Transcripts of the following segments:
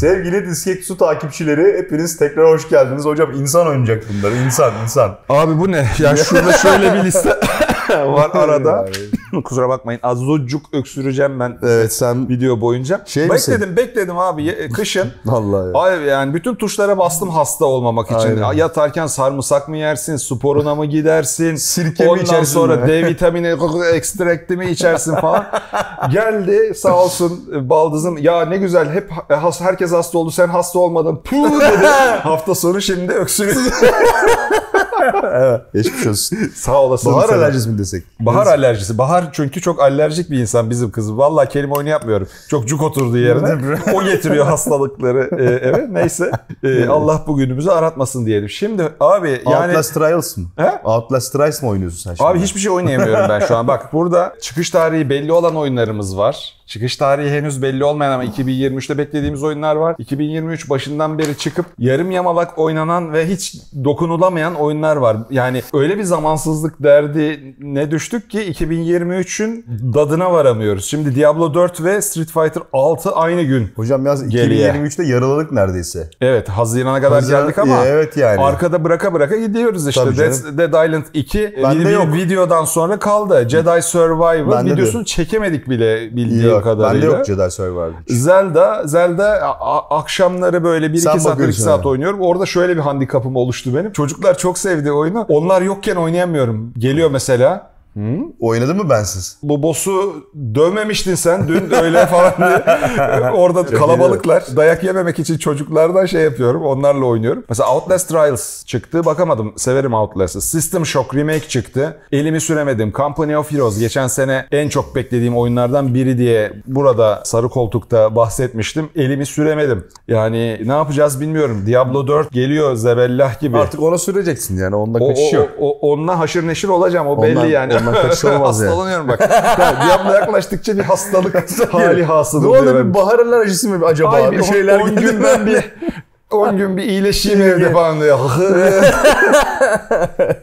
Sevgili Disket Su takipçileri hepiniz tekrar hoş geldiniz. Hocam insan oynayacak bunlar. İnsan, insan. Abi bu ne? Ya şurada şöyle bir liste var arada. Kusura bakmayın azıcık öksüreceğim ben Evet sen video boyunca. Şey misin? bekledim bekledim abi kışın. Vallahi. ya. Ay yani bütün tuşlara bastım hasta olmamak için. Aynen. Yatarken sarımsak mı yersin, sporuna mı gidersin? Sirke mi Ondan içersin sonra mi? D vitamini ekstrakti mi içersin falan. Geldi sağ olsun baldızım ya ne güzel hep has- herkes hasta oldu sen hasta olmadın. Puh dedi. Hafta sonu şimdi öksürüyor. Geçmiş olsun. sağ olasın. Bahar sana. alerjisi mi desek? Bahar alerjisi. Bahar çünkü çok alerjik bir insan bizim kızım. Vallahi kelime oyunu yapmıyorum. Çok cuk oturduğu yerine. o getiriyor hastalıkları e, eve. Neyse. E, Allah bugünümüzü aratmasın diyelim. Şimdi abi yani... Outlast Trials mı? He? Outlast Trials mı oynuyorsun sen şimdi? Abi hiçbir şey oynayamıyorum ben şu an. Bak burada çıkış tarihi belli olan oyunlarımız var. Çıkış tarihi henüz belli olmayan ama 2023'te beklediğimiz oyunlar var. 2023 başından beri çıkıp yarım yamalak oynanan ve hiç dokunulamayan oyunlar var. Yani öyle bir zamansızlık derdi ne düştük ki 2023'ün dadına varamıyoruz. Şimdi Diablo 4 ve Street Fighter 6 aynı gün. Hocam yaz Geriye. 2023'te yaraladık neredeyse. Evet Haziran'a kadar Haziran- geldik ama Evet yani. arkada bıraka bıraka gidiyoruz işte. Dead. Dead Island 2 Bende bir- yok. videodan sonra kaldı. Jedi Survivor de videosunu çekemedik bile bildiğim Yok, kadarıyla. bende yok Jedi Survivor. Zelda, Zelda akşamları böyle 1-2 Sen saat, 1-2 bakıyorsun saat yani. oynuyorum. Orada şöyle bir handikapım oluştu benim. Çocuklar çok sevdi oyunu. Onlar yokken oynayamıyorum. Geliyor mesela. Oynadın mı bensiz? Bu boss'u dövmemiştin sen dün öyle falan diye. Orada kalabalıklar. Dayak yememek için çocuklardan şey yapıyorum. Onlarla oynuyorum. Mesela Outlast Trials çıktı. Bakamadım. Severim Outlast'ı. System Shock Remake çıktı. Elimi süremedim. Company of Heroes geçen sene en çok beklediğim oyunlardan biri diye burada sarı koltukta bahsetmiştim. Elimi süremedim. Yani ne yapacağız bilmiyorum. Diablo 4 geliyor zebellah gibi. Artık ona süreceksin yani. Onda o, kaçış o, yok. o, onunla haşır neşir olacağım. O Ondan- belli yani. Ondan kaçış olmaz yani. Hastalanıyorum bak. Ya, Diablo yaklaştıkça bir hastalık hali hasıl Ne oldu bir bahar alerjisi mi acaba? Ay bir şeyler 10 geldi gün mi? ben bir 10 gün bir iyileşeyim evde falan diyor.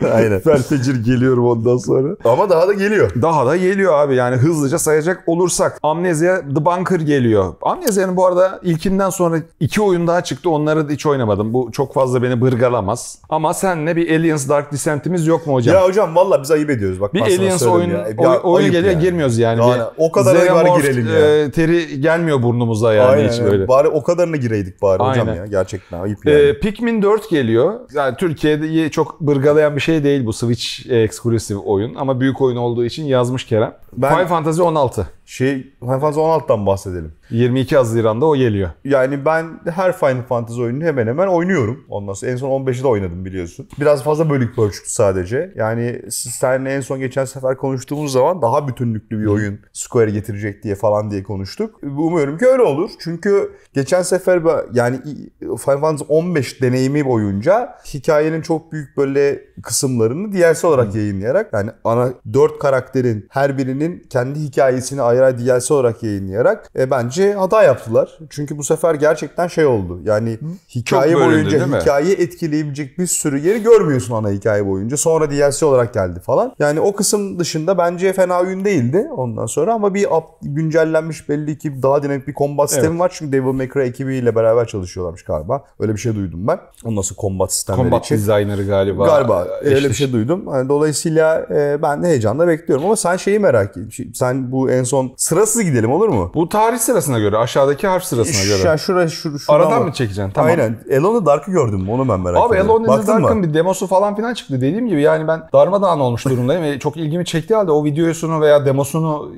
Aynen. Felfecir geliyorum ondan sonra. Ama daha da geliyor. Daha da geliyor abi yani hızlıca sayacak olursak. Amnesia The Bunker geliyor. Amnesia'nın bu arada ilkinden sonra iki oyun daha çıktı. Onları da hiç oynamadım. Bu çok fazla beni bırgalamaz. Ama senle bir Aliens Dark Descent'imiz yok mu hocam? Ya hocam valla biz ayıp ediyoruz. Bak Bir Aliens oyun, ya. Ya oyunu ayıp geliyor yani. girmiyoruz yani. Yani o bari Xenomorph, girelim ya. e, teri gelmiyor burnumuza yani Aynen. hiç böyle. Bari o kadarına gireydik bari hocam Aynen. ya. Gerçekten ayıp yani. Ee, Pikmin 4 geliyor. Yani Türkiye'de çok bırgalayan bir şey değil bu Switch exclusive oyun ama büyük oyun olduğu için yazmış Kerem. Ben- Final Fantasy 16. şey Final Fantasy 16'dan bahsedelim. 22 Haziran'da o geliyor. Yani ben her Final Fantasy oyununu hemen hemen oynuyorum. Ondan sonra en son 15'i de oynadım biliyorsun. Biraz fazla bölük pörçüktü sadece. Yani seninle en son geçen sefer konuştuğumuz zaman daha bütünlüklü bir oyun Square getirecek diye falan diye konuştuk. Umuyorum ki öyle olur. Çünkü geçen sefer yani Final Fantasy 15 deneyimi boyunca hikayenin çok büyük böyle kısımlarını DLC olarak yayınlayarak yani ana 4 karakterin her birinin kendi hikayesini ayrı ayrı DLC olarak yayınlayarak e, bence hata yaptılar. Çünkü bu sefer gerçekten şey oldu. Yani hikaye bölündü, boyunca değil mi? hikaye etkileyebilecek bir sürü yeri görmüyorsun ana hikaye boyunca. Sonra DLC olarak geldi falan. Yani o kısım dışında bence fena oyun değildi ondan sonra ama bir up- güncellenmiş belli ki daha dinamik bir combat sistemi var. Çünkü Devil May Cry ekibiyle beraber çalışıyorlarmış galiba. Öyle bir şey duydum ben. Ondan sonra combat sistemleri Combat için. designer'ı galiba. Galiba öyle bir eşleş- şey duydum. Yani dolayısıyla e, ben de heyecanla bekliyorum. Ama sen şeyi merak ediyorum. Sen bu en son sırasız gidelim olur mu? Bu tarih sırasına göre, aşağıdaki harf sırasına göre. Şu, şura, şu, şuradan Aradan bak. mı çekeceksin? Tamam. Aynen. The Dark'ı gördün mü? Onu ben merak Abi ediyorum. Baktın mı? Dark'ın bir demosu falan filan çıktı. Dediğim gibi yani ben darmadağın olmuş durumdayım. ve Çok ilgimi çektiği halde o videosunu veya demosunu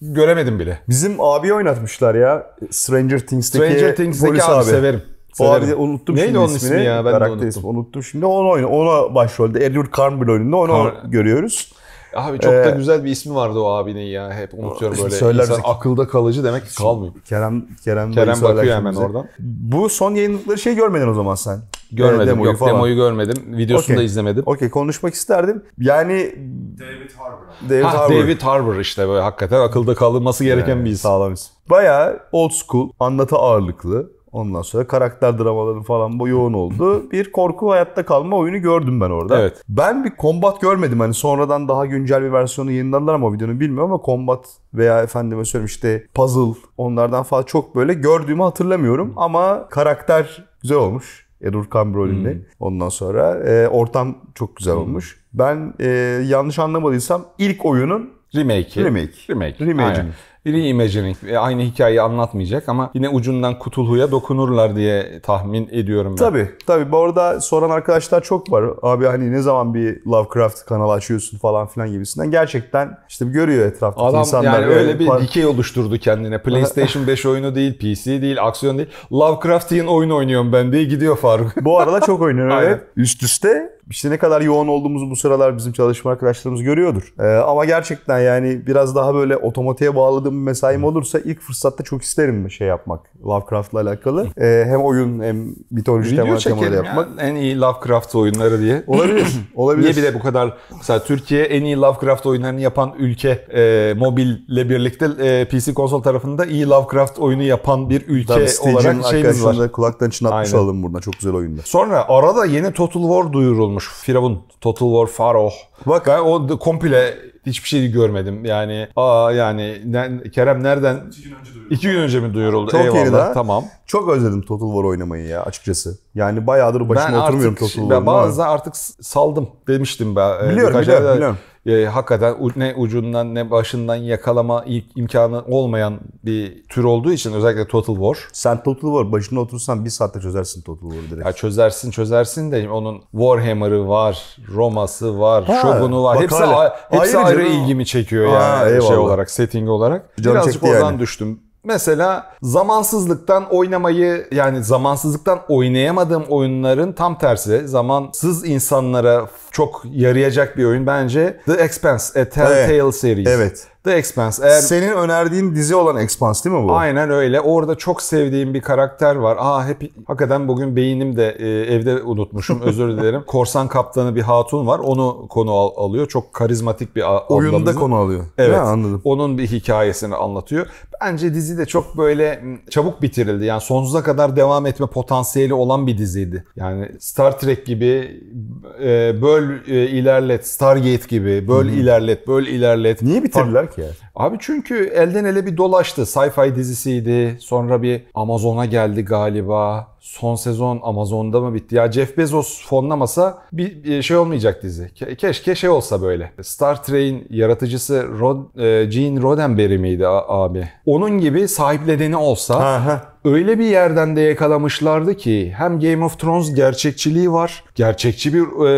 göremedim bile. Bizim abi oynatmışlar ya. Stranger Things'teki Stranger Things'teki abi, abi. severim. O abi de unuttum Neydi şimdi onun ismini. ismi ya? Ben de unuttum. ismi unuttum şimdi. Onu oyna. Ona başrolde Edward Carnby oyununda onu Car- görüyoruz. Abi çok da Ee, güzel bir ismi vardı o abinin ya. Hep unutuyorum böyle. Söyler İnsan akılda kalıcı demek ki kalmıyor. Kerem Kerem, Kerem bakıyor hemen bize. oradan. Bu son yayınlıkları şey görmedin o zaman sen. Görmedim. Ee, demoyu Yok falan. demoyu görmedim. Videosunu da Okey. izlemedim. Okey konuşmak isterdim. Yani David Harbour. David Ha, Harbour. David Harbour işte böyle hakikaten akılda kalınması gereken bir isim. Sağlam isim. Bayağı old school, anlatı ağırlıklı. Ondan sonra karakter dramaları falan bu yoğun oldu. Bir korku hayatta kalma oyunu gördüm ben orada. Evet. Ben bir combat görmedim. Hani sonradan daha güncel bir versiyonu yayınladılar ama videonun bilmiyorum ama combat veya efendime söyleyeyim işte puzzle onlardan falan çok böyle gördüğümü hatırlamıyorum. Ama karakter güzel olmuş. Erur Khan rolünde. Ondan sonra e, ortam çok güzel olmuş. Ben e, yanlış anlamadıysam ilk oyunun Remake'i. Remake. Remake. Reimagining. Aynen. Reimagining. E, Aynı hikayeyi anlatmayacak ama yine ucundan Cthulhu'ya dokunurlar diye tahmin ediyorum ben. Tabii tabii. Bu arada soran arkadaşlar çok var. Abi hani ne zaman bir Lovecraft kanalı açıyorsun falan filan gibisinden. Gerçekten işte görüyor etraftaki Adam insanlar. yani öyle e, bir par- dikey oluşturdu kendine. PlayStation 5 oyunu değil, PC değil, aksiyon değil. Lovecraftian oyun oynuyorum ben diye gidiyor Faruk. Bu arada çok oynuyor evet. Üst üste işte ne kadar yoğun olduğumuzu bu sıralar bizim çalışma arkadaşlarımız görüyordur. Ee, ama gerçekten yani biraz daha böyle otomatiğe bağladığım mesaim olursa ilk fırsatta çok isterim bir şey yapmak Lovecraft'la alakalı. Ee, hem oyun hem mitoloji temalı temalı yapmak. ya. En iyi Lovecraft oyunları diye. Olabilir. Olabilir. Niye bir de bu kadar mesela Türkiye en iyi Lovecraft oyunlarını yapan ülke e, mobille birlikte e, PC konsol tarafında iyi Lovecraft oyunu yapan bir ülke Tabii olarak şeyimiz var. kulaktan çınlatmış Aynen. olalım burada. Çok güzel oyunda. Sonra arada yeni Total War duyurulmuş. Firavun, Total War Pharaoh. Bak. O komple hiçbir şey görmedim. Yani aa yani ne- Kerem nereden? İki gün önce duyuruldu. İki gün önce mi duyuruldu? Çok Eyvallah. Tamam. Çok özledim Total War oynamayı ya açıkçası. Yani bayağıdır başına Ben oturmuyorum artık Total ben War'ın. bazı artık saldım demiştim ben. Ee, Biliyorum, biliyorum, biliyorum. E, hakikaten ne ucundan ne başından yakalama ilk imkanı olmayan bir tür olduğu için özellikle Total War. Sen Total War başına otursan bir saatte çözersin Total War'ı direkt. Ya çözersin çözersin de onun Warhammer'ı var, Roma'sı var, Ha, Shogun'u var. Hepsi, hepsi Ayrı ayrı ilgimi çekiyor Ha, yani şey eyvallah. olarak, setting olarak. Canım Birazcık oradan yani. düştüm. Mesela zamansızlıktan oynamayı yani zamansızlıktan oynayamadığım oyunların tam tersi zamansız insanlara çok yarayacak bir oyun bence The Expanse, A Telltale Evet. Series. Evet. The Expanse. Eğer Senin önerdiğin dizi olan Expanse değil mi bu? Aynen öyle. Orada çok sevdiğim bir karakter var. Aa hep hakikaten bugün beynim de e, evde unutmuşum. Özür dilerim. Korsan kaptanı bir hatun var. Onu konu al- alıyor. Çok karizmatik bir a- Oyunda ablamızın. konu alıyor. Evet. Ha, anladım. Onun bir hikayesini anlatıyor. Bence dizi de çok böyle çabuk bitirildi. Yani sonsuza kadar devam etme potansiyeli olan bir diziydi. Yani Star Trek gibi e, böl e, ilerlet, Stargate gibi böl ilerlet, böl ilerlet. Niye bitirdiler ki Abi çünkü elden ele bir dolaştı. Sci-fi dizisiydi. Sonra bir Amazon'a geldi galiba. Son sezon Amazon'da mı bitti? Ya Jeff Bezos fonlamasa bir şey olmayacak dizi. Ke- Keşke şey olsa böyle. Star Trek'in yaratıcısı Rod, e, Gene Roddenberry miydi abi? Onun gibi sahipleneni olsa. Öyle bir yerden de yakalamışlardı ki hem Game of Thrones gerçekçiliği var. Gerçekçi bir e,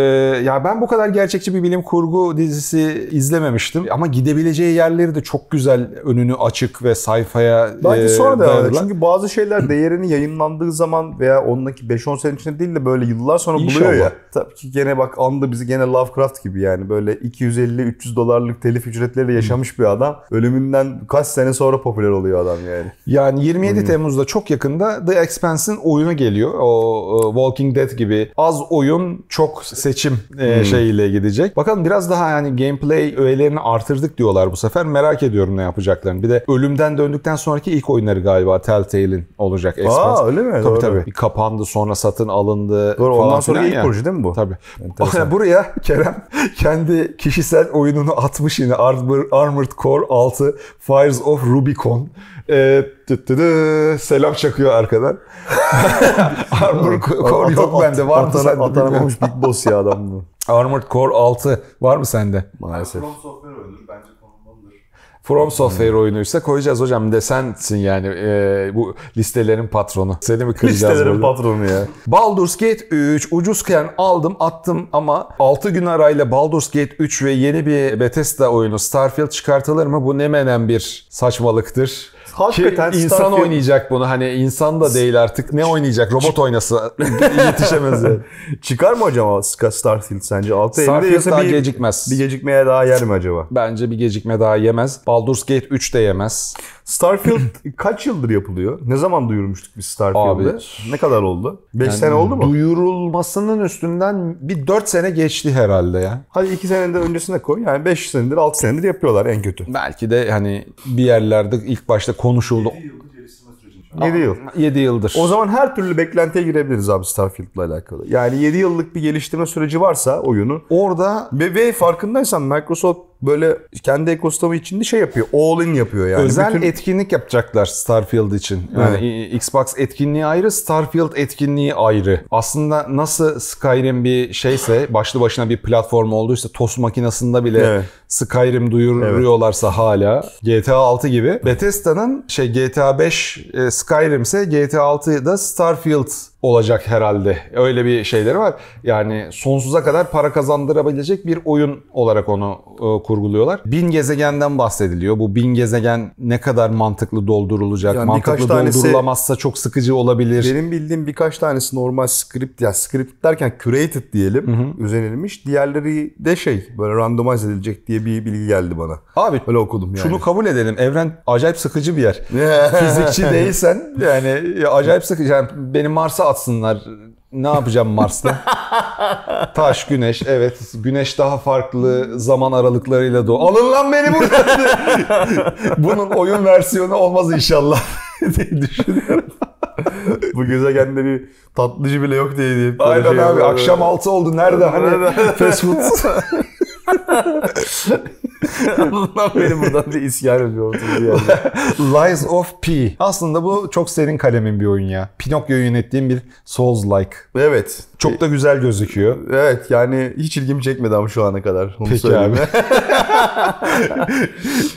ya ben bu kadar gerçekçi bir bilim kurgu dizisi izlememiştim ama gidebileceği yerleri de çok güzel önünü açık ve sayfaya Belki e, sonra dayadılar. Çünkü bazı şeyler değerini yayınlandığı zaman veya ondaki 5-10 sene içinde değil de böyle yıllar sonra buluyor İnşallah. ya. Tabii ki gene bak andı bizi gene Lovecraft gibi yani böyle 250-300 dolarlık telif ücretleriyle yaşamış bir adam. Ölümünden kaç sene sonra popüler oluyor adam yani. Yani 27 Hmm. Temmuz'da çok yakında The Expanse'in oyunu geliyor. O e, Walking Dead gibi az oyun çok seçim e, Hmm. şeyiyle gidecek. Bakalım biraz daha yani gameplay öğelerini artırdık diyorlar bu sefer. Merak ediyorum ne yapacaklarını. Bir de ölümden döndükten sonraki ilk oyunları galiba Telltale'in olacak Expanse. Aa öyle mi? Tabii Doğru. tabii. Bir kapandı sonra satın alındı Doğru falan ondan sonra ilk ya. proje değil mi bu? Tabii. Enteresan. Buraya Kerem kendi kişisel oyununu atmış yine Armor, Armored Core 6 Fires of Rubicon. Ee, tı tı tı, selam çakıyor arkadan. Armored Core yok bende var mı sende? Atanamamış Big Boss ya adam bu. Armored Core 6 var mı sende? Maalesef. From Software oyunudur. Bence konulmalıdır. From Software oyunuysa koyacağız hocam. De sensin yani e, bu listelerin patronu. Seni mi kıracağız Listelerin burada? patronu ya. Baldur's Gate 3 ucuzken aldım attım ama 6 gün arayla Baldur's Gate 3 ve yeni bir Bethesda oyunu Starfield çıkartılır mı? Bu ne menen bir saçmalıktır. Hakikaten Ki insan Starfield- oynayacak bunu hani insan da değil artık ne oynayacak robot oynasa yetişemez yani. Çıkar mı acaba Starfield sence? 6 Eylül'de yoksa daha bir, gecikmez. bir gecikmeye daha yer mi acaba? Bence bir gecikme daha yemez. Baldur's Gate 3 de yemez. Starfield kaç yıldır yapılıyor? Ne zaman duyurmuştuk biz Starfield'ı? Abi- Ne kadar oldu? 5 Yani sene oldu mu? Duyurulmasının üstünden bir 4 sene geçti herhalde ya. Hadi 2 senede öncesine koy. Yani 5 senedir 6 senedir yapıyorlar en kötü. Belki de hani bir yerlerde ilk başta konuşuldu. Bir yıllık geliştirme sürecini 7 yıl. 7 yıldır. O zaman her türlü beklentiye girebiliriz abi Starfield'la alakalı. Yani 7 yıllık bir geliştirme süreci varsa oyunu Orada ve, ve farkındaysan Microsoft böyle kendi ekosistemi içinde şey yapıyor. All in yapıyor yani. özel Bütün- etkinlik yapacaklar Starfield için. Yani i- Xbox etkinliği ayrı, Starfield etkinliği ayrı. Aslında nasıl Skyrim bir şeyse, başlı başına bir platform olduysa, tost makinesinde bile Evet. Skyrim duyuruyorlarsa hala GTA 6 gibi. Bethesda'nın şey GTA 5 e, Skyrim ise GTA 6 da Starfield olacak herhalde. Öyle bir şeyleri var. Yani sonsuza kadar para kazandırabilecek bir oyun olarak onu e, kurguluyorlar. Bin gezegenden bahsediliyor. Bu bin gezegen ne kadar mantıklı doldurulacak? Yani mantıklı tanesi- doldurulamazsa çok sıkıcı olabilir. Benim bildiğim birkaç tanesi normal script ya script derken curated diyelim üzenilmiş. Diğerleri de şey böyle randomize edilecek diye bir bilgi geldi bana. Abi Öyle okudum yani. şunu kabul edelim. Evren acayip sıkıcı bir yer. Fizikçi değilsen yani acayip sıkıcı. Yani beni Mars'a atsınlar. Ne yapacağım Mars'ta? Taş, güneş. Evet. Güneş daha farklı zaman aralıklarıyla doğ. Alın lan beni buradan. Bunun oyun versiyonu olmaz inşallah diye düşünüyorum. Bu gezegende bir tatlıcı bile yok diye diye. Aynen Şey abi. Akşam 6 oldu. Nerede? Hani fast food. Lan beni buradan bir isyan ediyor. Lies of P. Aslında bu çok senin kalemin bir oyun ya. Pinokyo'yu yönettiğim bir Souls-like. evet. Çok da güzel gözüküyor. Evet yani hiç ilgimi çekmedi ama şu ana kadar. Onu Peki söyleyeyim.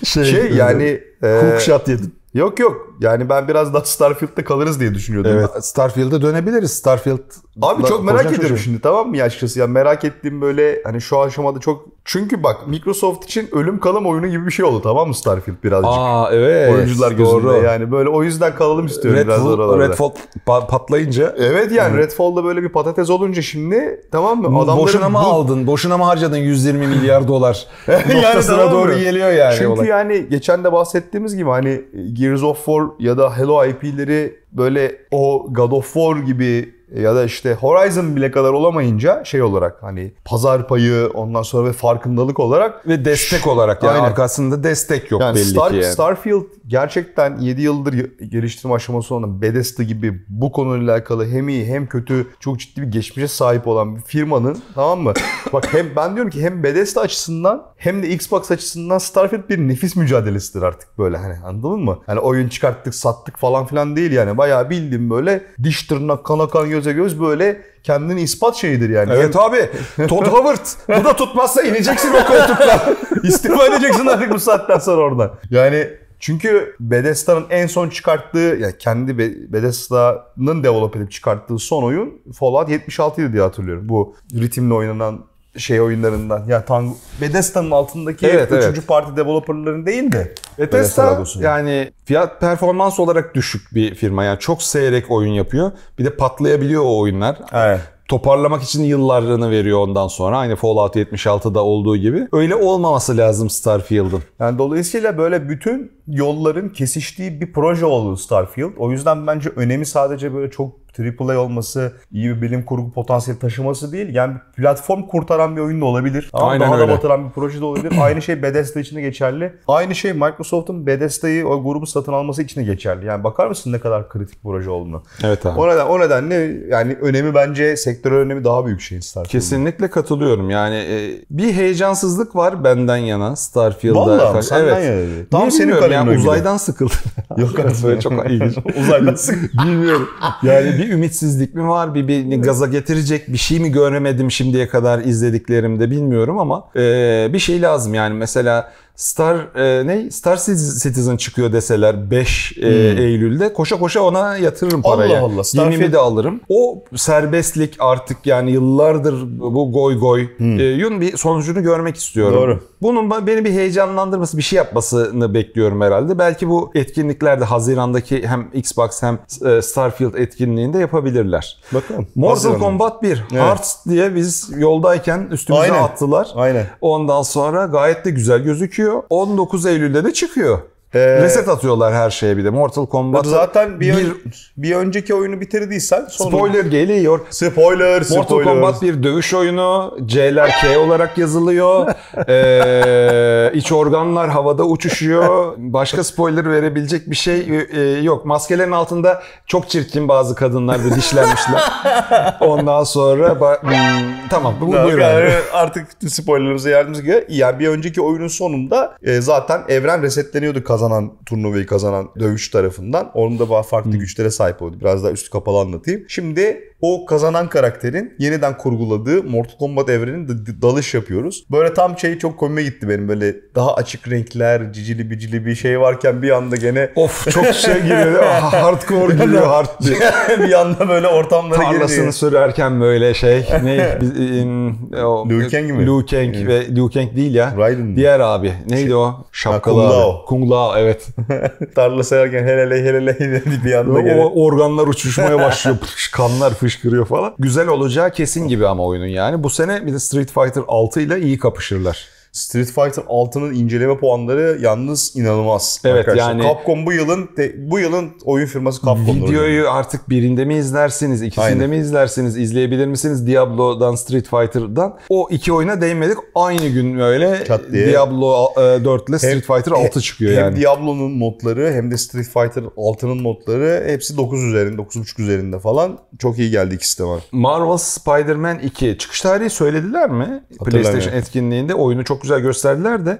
Şey, Şey yani e, Hookshot yedim. yok yok yani ben biraz daha Starfield'de kalırız diye düşünüyordum. Evet. Starfield'e dönebiliriz. Starfield. Abi çok merak ediyorum şimdi tamam mı ya açıkçası ya merak ettiğim böyle hani şu aşamada çok çünkü bak Microsoft için ölüm kalım oyunu gibi bir şey oldu tamam mı Starfield birazcık. Aa evet. Oyuncular gözünde doğru. yani böyle o yüzden kalalım istiyorum biraz Redfall, oralarda. Redfall pa- patlayınca Evet yani Redfall'da böyle bir patates olunca şimdi tamam mı? Adamların boşuna mı bu- aldın? Boşuna mı harcadın 120 milyar dolar? Yani Noktasına tamam doğru mı? geliyor yani. Çünkü olay. yani geçen de bahsettiğimiz gibi hani Gears of War ya da Halo IP'leri böyle o God of War gibi ya da işte Horizon bile kadar olamayınca şey olarak hani pazar payı ondan sonra ve farkındalık olarak Ve destek olarak yani Aynen. arkasında destek yok yani belli Star- ki yani. Starfield gerçekten 7 yıldır geliştirme aşaması olan Bethesda gibi bu konuyla alakalı hem iyi hem kötü çok ciddi bir geçmişe sahip olan bir firmanın tamam mı? Bak hem ben diyorum ki hem Bethesda açısından hem de Xbox açısından Starfield bir nefis mücadelesidir artık böyle hani anladın mı? Hani oyun çıkarttık sattık falan filan değil yani bayağı bildiğim böyle diş tırnak kana kan göze göz böyle kendini ispat şeyidir yani. Evet abi. Todd Howard. Bu da tutmazsa ineceksin o koltuktan. İstifa edeceksin artık bu saatten sonra oradan. Yani çünkü Bethesda'nın en son çıkarttığı, yani kendi Be- Bethesda'nın develop edip çıkarttığı son oyun Fallout 76 idi diye hatırlıyorum. Bu ritimle oynanan şey oyunlarından. Ya Tango, Bethesda'nın altındaki Evet, üçüncü evet. parti developerların değil de. Bethesda logosu. yani fiyat performans olarak düşük bir firma. Yani çok seyrek oyun yapıyor. Bir de patlayabiliyor o oyunlar. Evet. Toparlamak için yıllarını veriyor ondan sonra. Aynı Fallout 76'da olduğu gibi. Öyle olmaması lazım Starfield'ın. Yani dolayısıyla böyle bütün yolların kesiştiği bir proje oldu Starfield. O yüzden bence önemi sadece böyle çok AAA olması, iyi bir bilim kurgu potansiyeli taşıması değil. Yani bir platform kurtaran bir oyun da olabilir. Ama Aynen daha öyle. da batıran bir proje de olabilir. Aynı şey Bethesda için de geçerli. Aynı şey Microsoft'un Bethesda'yı o grubu satın alması için de geçerli. Yani bakar mısın ne kadar kritik bir proje olduğunu. Evet abi. O neden o nedenle yani önemi bence sektörel önemi daha büyük şeyin Starfield'ın. Kesinlikle katılıyorum. Yani e, bir heyecansızlık var benden yana Starfield'a. Vallahi karşı. senden evet. yana. Tam Niye senin bilmiyorum kalemin yani uzaydan sıkıldım. Yok artık. Böyle çok ilginç. Uzaydan sık. Bilmiyorum. Yani bir ümitsizlik mi var? Bir beni gaza getirecek bir şey mi göremedim şimdiye kadar izlediklerimde bilmiyorum ama e, bir şey lazım yani mesela Star e, ne Star Citizen çıkıyor deseler 5 e, Eylül'de koşa koşa ona yatırırım parayı. Allah Allah, Starfield- Yeminimi de alırım. O serbestlik artık yani yıllardır bu goy goy e, yun bir sonucunu görmek istiyorum. Doğru. Bunun beni bir heyecanlandırması, bir şey yapmasını bekliyorum herhalde. Belki bu etkinliklerde Haziran'daki hem Xbox hem e, Starfield etkinliğinde yapabilirler. Bakalım. Mortal Haziran'da. Kombat 1, Evet. Hearts diye biz yoldayken üstümüze Aynen. attılar. Aynen. Ondan sonra gayet de güzel gözüküyor. 19 Eylül'de de çıkıyor. Ee, Reset atıyorlar her şeye bir de. Mortal Kombat Zaten bir, bir bir önceki oyunu bitirdiysen sonu. spoiler geliyor. Spoiler, Mortal spoiler. Kombat bir dövüş oyunu. C'ler K olarak yazılıyor. ee, iç organlar havada uçuşuyor. Başka spoiler verebilecek bir şey e, yok. Maskelerin altında çok çirkin bazı kadınlar da dişlenmişler. Ondan sonra hmm, tamam bu yani artık spoilerımıza yardımcı geliyor. Yani bir önceki oyunun sonunda e, zaten evren resetleniyordu kazanan turnuvayı kazanan dövüş tarafından. Onun da farklı güçlere sahip oldu. Biraz daha üstü kapalı anlatayım. Şimdi o kazanan karakterin yeniden kurguladığı Mortal Kombat evreninin dalış yapıyoruz. Böyle tam şey çok komime gitti benim böyle daha açık renkler, cicili bicili bir şey varken bir anda gene Of çok şey giriyor. Ah, Hardcore giriyor hard diye. bir anda böyle ortamlara Tarlasını geliyor. sürerken böyle şey ne o- Liu Kang mi? Liu Kang ve Liu Kang değil ya. Raiden mi? Diğer abi. Neydi o? Şapkalı Kung abi. Lao. Kung Lao evet. Tarla sayarken helele helele helele bir anda gene. o organlar uçuşmaya başlıyor. Kanlar fışkırıyor falan. Güzel olacağı kesin gibi ama oyunun yani. Bu sene bir de Street Fighter 6 ile iyi kapışırlar. Street Fighter 6'nın inceleme puanları yalnız inanılmaz. Evet, arkadaşlar. yani- Capcom bu yılın bu yılın oyun firması Capcom. Videoyu artık birinde mi izlersiniz, ikisinde Aynen. mi izlersiniz, izleyebilir misiniz Diablo'dan, Street Fighter'dan? O iki oyuna değinmedik. Aynı gün Çat diye. Diablo e, 4 ile Street Fighter 6 çıkıyor hem yani. Diablo'nun modları hem de Street Fighter 6'nın modları hepsi 9 üzerinde, 9.5 üzerinde falan. Çok iyi geldi ikisi de var. Marvel Spider-Man 2 çıkış tarihi söylediler mi? PlayStation etkinliğinde oyunu çok güzel gösterdiler de.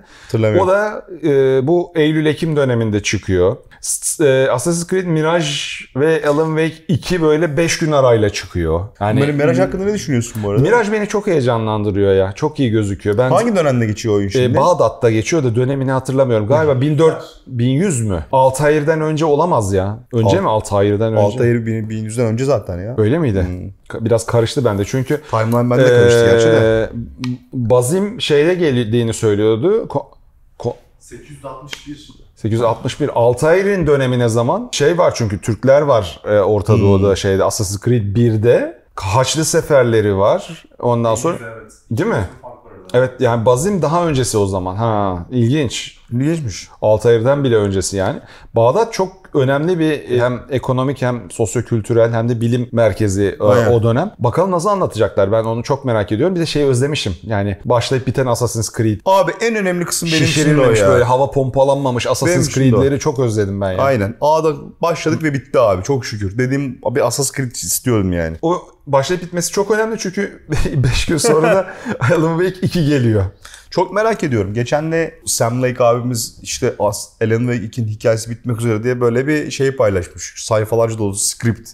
O da e, bu Eylül-Ekim döneminde çıkıyor. E, Assassin's Creed Mirage ve Alan Wake 2 böyle 5 gün arayla çıkıyor. Yani Böyle Mirage hakkında ne düşünüyorsun bu arada? Mirage beni çok heyecanlandırıyor ya. Çok iyi gözüküyor. Ben Hangi dönemde geçiyor oyun şimdi? e, Bağdat'ta geçiyor da dönemini hatırlamıyorum. Galiba 1400 1100 mü? Altair'den önce olamaz ya. Önce Al- mi Altair'den önce? Altair 1100'den önce zaten ya. Öyle miydi? Ka- Biraz karıştı bende çünkü Timeline bende karıştı gerçi de. ee, Bazim şeyde geldiğini söylüyordu. Ko- ko- 861. 861 Altair'in dönemine zaman şey var çünkü Türkler var e, Orta Hmm. Doğu'da şeyde Assassin's Creed 1'de Haçlı seferleri var. Ondan sonra Evet. değil mi? Evet yani Bazim daha öncesi o zaman. Ha ilginç. İlginçmiş. Altair'den bile öncesi yani. Bağdat çok önemli bir hem ekonomik hem sosyokültürel hem de bilim merkezi e, Aynen. o dönem. Bakalım nasıl anlatacaklar ben onu çok merak ediyorum. Bir de şeyi özlemişim yani başlayıp biten Assassin's Creed. Abi en önemli kısım benim için o ya. böyle hava pompalanmamış Benim Assassin's o. Creed'leri çok özledim ben yani. Aynen. A'da başladık ve bitti abi. Çok şükür. Dediğim bir Assassin's Creed istiyorum yani. O başlayıp bitmesi çok önemli çünkü 5 gün sonra da Alan Wake 2 geliyor. Çok merak ediyorum. Geçen de Sam Lake abimiz işte Alan Wake 2'nin hikayesi bitmek üzere diye böyle bir şey paylaşmış. Sayfalarca dolusu script.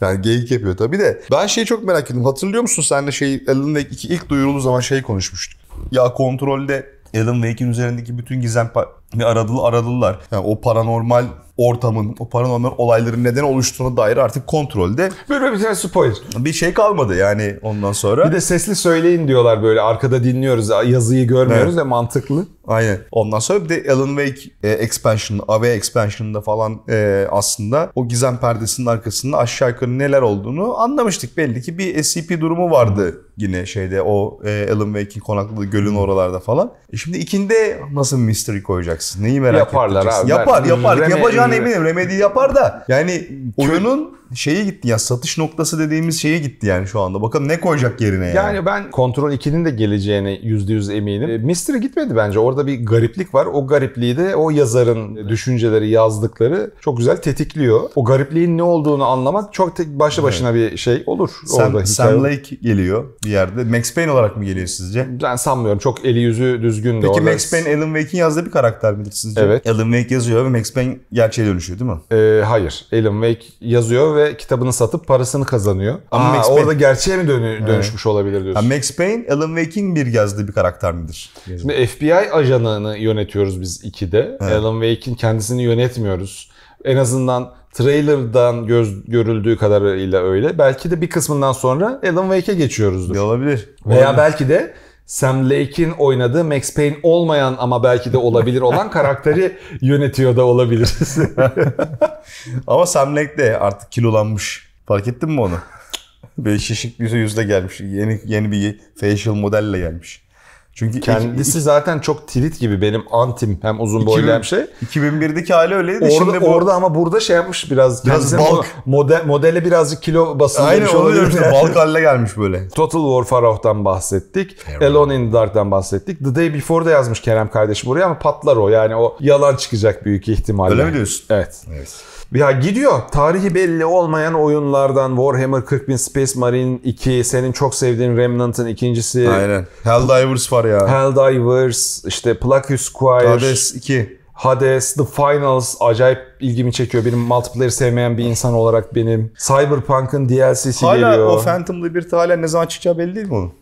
Yani geyik yapıyor tabii de. Ben şeyi çok merak ettim. Hatırlıyor musun sen de şey Alan Wake 2 ilk duyurulduğu zaman şey konuşmuştuk. Ya kontrolde Alan Wake'in üzerindeki bütün gizem bir aradılı aradılar. Yani o paranormal ortamın, o paranormal olayların neden oluştuğuna dair artık kontrolde Böyle bir tane spoiler. bir şey kalmadı yani ondan sonra. Bir de sesli söyleyin diyorlar böyle arkada dinliyoruz yazıyı görmüyoruz Evet. ve mantıklı. Aynen. Ondan sonra bir de Alan Wake e, expansion, AV expansion'da falan e, aslında o gizem perdesinin arkasında aşağı yukarı neler olduğunu anlamıştık. Belli ki bir SCP durumu vardı yine şeyde o e, Alan Wake'in konakladığı gölün oralarda falan. E şimdi ikinde nasıl mystery koyacaksın? Neyi merak Yaparlar edeceksin? abi. Yapar, yapar. Reme- Yapacağına eminim. Remedy yapar da. Yani oyunun şeyi gitti ya satış noktası dediğimiz şeye gitti yani şu anda. Bakalım ne koyacak yerine yani. Yani ben Kontrol 2'nin de geleceğine %100 eminim. E, Mystery gitmedi bence. Orada bir gariplik var. O garipliği de o yazarın düşünceleri, yazdıkları çok güzel tetikliyor. O garipliğin ne olduğunu anlamak çok tek başlı başına bir şey olur. Sam, orada Sam hikaye. Lake geliyor bir yerde. Max Payne olarak mı geliyor sizce? Ben sanmıyorum. Çok eli yüzü düzgün de Peki orada. Max Payne Alan Wake'in yazdığı bir karakter midir sizce? Evet. Alan Wake yazıyor ve Max Payne gerçeğe dönüşüyor değil mi? Ee, hayır. Alan Wake yazıyor ve kitabını satıp parasını kazanıyor. Ama Ama Max Payne- orada gerçeğe mi dönü- dönüşmüş olabilir diyorsun? Ha, Max Payne Alan Wake'in bir yazdığı bir karakter midir? Şimdi FBI ajanını yönetiyoruz biz ikide. Alan Wake'in kendisini yönetmiyoruz. En azından trailer'dan göz görüldüğü kadarıyla öyle. Belki de bir kısmından sonra Alan Wake'e geçiyoruzdur. Ne olabilir? Veya belki de Sam Lake'in oynadığı Max Payne olmayan ama belki de olabilir olan karakteri yönetiyor da olabiliriz. Ama Sam Lake de artık kilolanmış. Fark ettin mi onu? Böyle şişik bir yüzle gelmiş. Yeni yeni bir facial modelle gelmiş. Çünkü Kendisi zaten çok tirit gibi benim antim hem uzun boylu hem şey. 2001'deki hali öyleydi. Orada, Şimdi bu... orada ama burada şey yapmış biraz. Biraz balk. Model, modele birazcık kilo basındırmış Aynen olabilir. işte. Balk haline gelmiş böyle. Total War Pharaoh'tan bahsettik. Alone in the Dark'tan bahsettik. The Day Before da yazmış Kerem kardeşim buraya ama patlar o. Yani o yalan çıkacak büyük ihtimalle. Öyle mi diyorsun? Evet. Evet. Ya gidiyor. Tarihi belli olmayan oyunlardan Warhammer 40.000 Space Marine 2, senin çok sevdiğin Remnant'ın ikincisi. Aynen. Helldivers var ya. Helldivers, işte Plague Squire, Hades 2. Hades, The Finals acayip ilgimi çekiyor. Benim multiplayer'i sevmeyen bir insan olarak benim. Cyberpunk'ın DLC'si Hala geliyor. o Phantom Liberty hala ne zaman çıkacağı belli değil mi onun?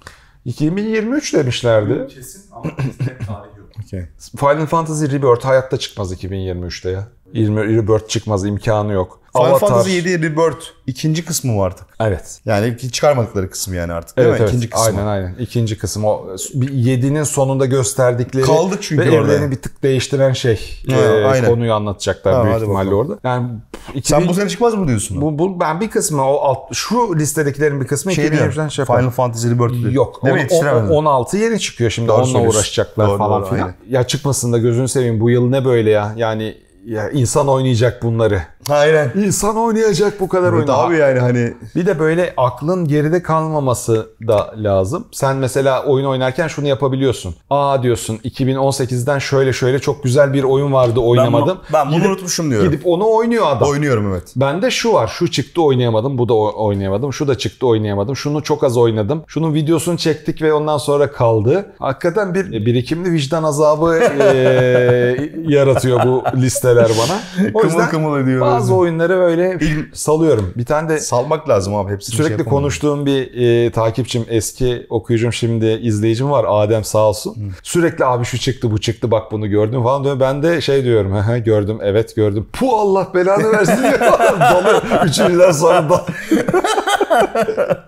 2023 demişlerdi. Kesin ama net tarihi yok. Okay. Final Fantasy Rebirth hayatta çıkmaz 2023'te ya. 20 Rebirth çıkmaz imkanı yok. Final Avatar. Fantasy 7 Rebirth ikinci kısmı mı artık? Evet. Yani çıkarmadıkları kısmı yani artık değil Evet, mi? evet. İkinci kısmı. Aynen aynen. İkinci kısım o 7'nin sonunda gösterdikleri Kaldık çünkü ve orada. evreni bir tık değiştiren şey. Ha, Ee, aynen. konuyu anlatacaklar Ha, büyük ihtimalle bakalım. orada. Yani 2000, Sen bu sene çıkmaz mı diyorsun? bu, bu- ben bir kısmı o alt, şu listedekilerin bir kısmı şey 2023'ten diyorum. şey yaparım. Final Fantasy Rebirth. Yok. Değil mi? on- Yetiştiremedin. on- 16 yeni çıkıyor şimdi. Doğru Onunla söylüyorsun. uğraşacaklar Doğru, falan doğru, filan. aynen. Ya çıkmasın da gözünü seveyim. Bu yıl ne böyle ya? Yani ya insan oynayacak bunları. Aynen. İnsan oynayacak bu kadar Evet oyunu. abi yani hani Bir de böyle aklın geride kalmaması da lazım. Sen mesela oyun oynarken şunu yapabiliyorsun. Aa diyorsun 2018'den şöyle şöyle çok güzel bir oyun vardı oynamadım. ben bunu Gidip- unutmuşum diyorum. Gidip onu oynuyor adam. oynuyorum evet. Bende şu var. Şu çıktı oynayamadım. Bu da o- oynayamadım. Şu da çıktı oynayamadım. Şunu çok az oynadım. Şunun videosunu çektik ve ondan sonra kaldı. Hakikaten bir birikimli vicdan azabı eee, yaratıyor bu listeler bana. O Kımıl yüzden kımıl ediyor. Bazı oyunları böyle salıyorum. Bir tane de Salmak lazım abi hepsini Sürekli şey konuştuğum bir e, takipçim, eski okuyucum şimdi izleyicim var. Adem sağ olsun. Sürekli abi şu çıktı, bu çıktı, bak bunu gördüm falan diyor. Ben de şey diyorum, "Hı hı, gördüm, evet gördüm. Pu Allah belanı versin diyor. Dolu. Üçüncüden sonra da.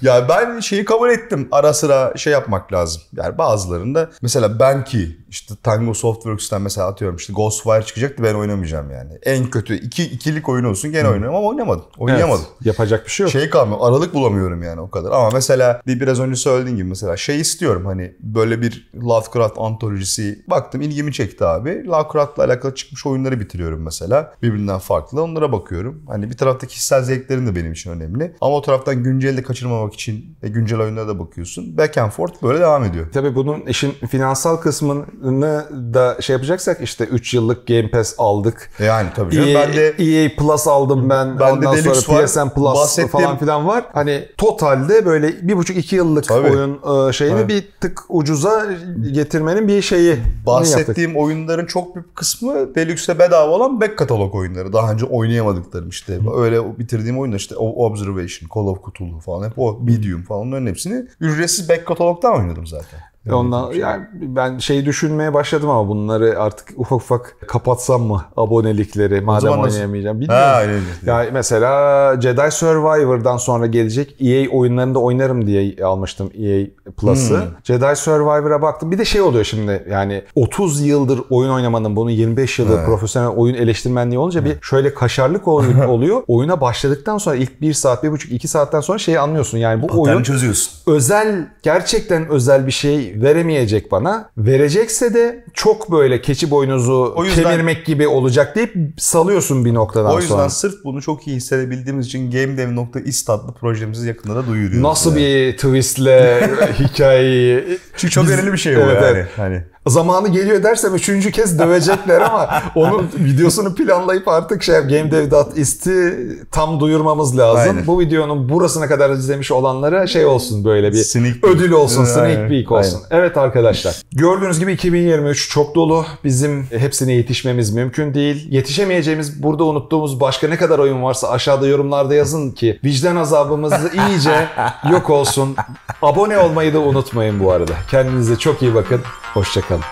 Ya ben şeyi kabul ettim. Ara sıra şey yapmak lazım. Yani bazılarında mesela ben ki işte Tango Softworks'ten mesela atıyorum işte Ghostwire çıkacaktı ben oynamayacağım yani. En kötü iki ikilik oyun olsun gene oynarım ama oynamadım. Oynayamadım. Evet, yapacak bir şey yok. Şey kalmıyor. Aralık bulamıyorum yani o kadar. Ama mesela bir biraz önce söylediğin gibi mesela şey istiyorum hani böyle bir Lovecraft antolojisi baktım ilgimi çekti abi. Lovecraft'la alakalı çıkmış oyunları bitiriyorum mesela. Birbirinden farklı. Onlara bakıyorum. Hani bir tarafta kişisel zevklerin de benim için önemli. Ama o taraftan günceli de kaçırmamak için güncel oyunlara da bakıyorsun. Back and forth böyle devam ediyor. Tabii bunun işin finansal kısmını da şey yapacaksak işte 3 yıllık Game Pass aldık. Yani tabii canım. EA, ben de EA Plus aldım ben. Ben de Ondan Deluxe sonra var. PSN Plus Bahsettiğim- falan filan var. Hani totalde böyle bir buçuk iki yıllık Tabii. oyun e, şeyini Tabii. bir tık ucuza getirmenin bir şeyi. Yaptık. bahsettiğim oyunların çok büyük kısmı Deluxe'e bedava olan back katalog oyunları. Daha önce oynayamadıklarım işte. Öyle bitirdiğim oyunlar işte Observation, Call of Cthulhu falan hep o Medium falan onların hepsini ücretsiz back katalogdan oynadım zaten. Ondan yani ben şey düşünmeye başladım ama bunları artık ufak ufak kapatsam mı abonelikleri madem oynayamayacağım bilmiyorum. Ha öyle. Ya mesela Jedi Survivor'dan sonra gelecek EA oyunlarında oynarım diye almıştım EA Plus'ı. Hmm. Jedi Survivor'a baktım. Bir de şey oluyor şimdi yani 30 yıldır oyun oynamanın bunu 25 yıldır Evet. profesyonel oyun eleştirmenliği olunca bir şöyle kaşarlık ol- oluyor. Oyuna başladıktan sonra ilk 1 saat, 1,5 2 saatten sonra şeyi anlıyorsun. Yani bu oyun Oyun çözüyorsun. özel gerçekten özel bir şey veremeyecek bana. Verecekse de çok böyle keçi boynuzu O yüzden- kemirmek gibi olacak deyip salıyorsun bir noktadan O yüzden sonra. sırf bunu çok iyi hissedebildiğimiz için GameDev.is adlı projemizi yakında da duyuruyoruz. Nasıl yani. bir twistle hikayeyi Çünkü çok önemli bir şey bu Evet, yani. evet. Hani zamanı geliyor dersem üçüncü kez dövecekler ama onun videosunu planlayıp artık şey gamedev.ist'i tam duyurmamız lazım. Aynen. Bu videonun burasına kadar izlemiş olanlara şey olsun böyle bir Sneak ödül olsun, sneak Aynen, peek olsun. Evet arkadaşlar. Gördüğünüz gibi 2023 çok dolu. Bizim hepsine yetişmemiz mümkün değil. Yetişemeyeceğimiz, burada unuttuğumuz başka ne kadar oyun varsa aşağıda yorumlarda yazın ki vicdan azabımız iyice yok olsun. Abone olmayı da unutmayın bu arada. Kendinize çok iyi bakın. Hoşçakalın.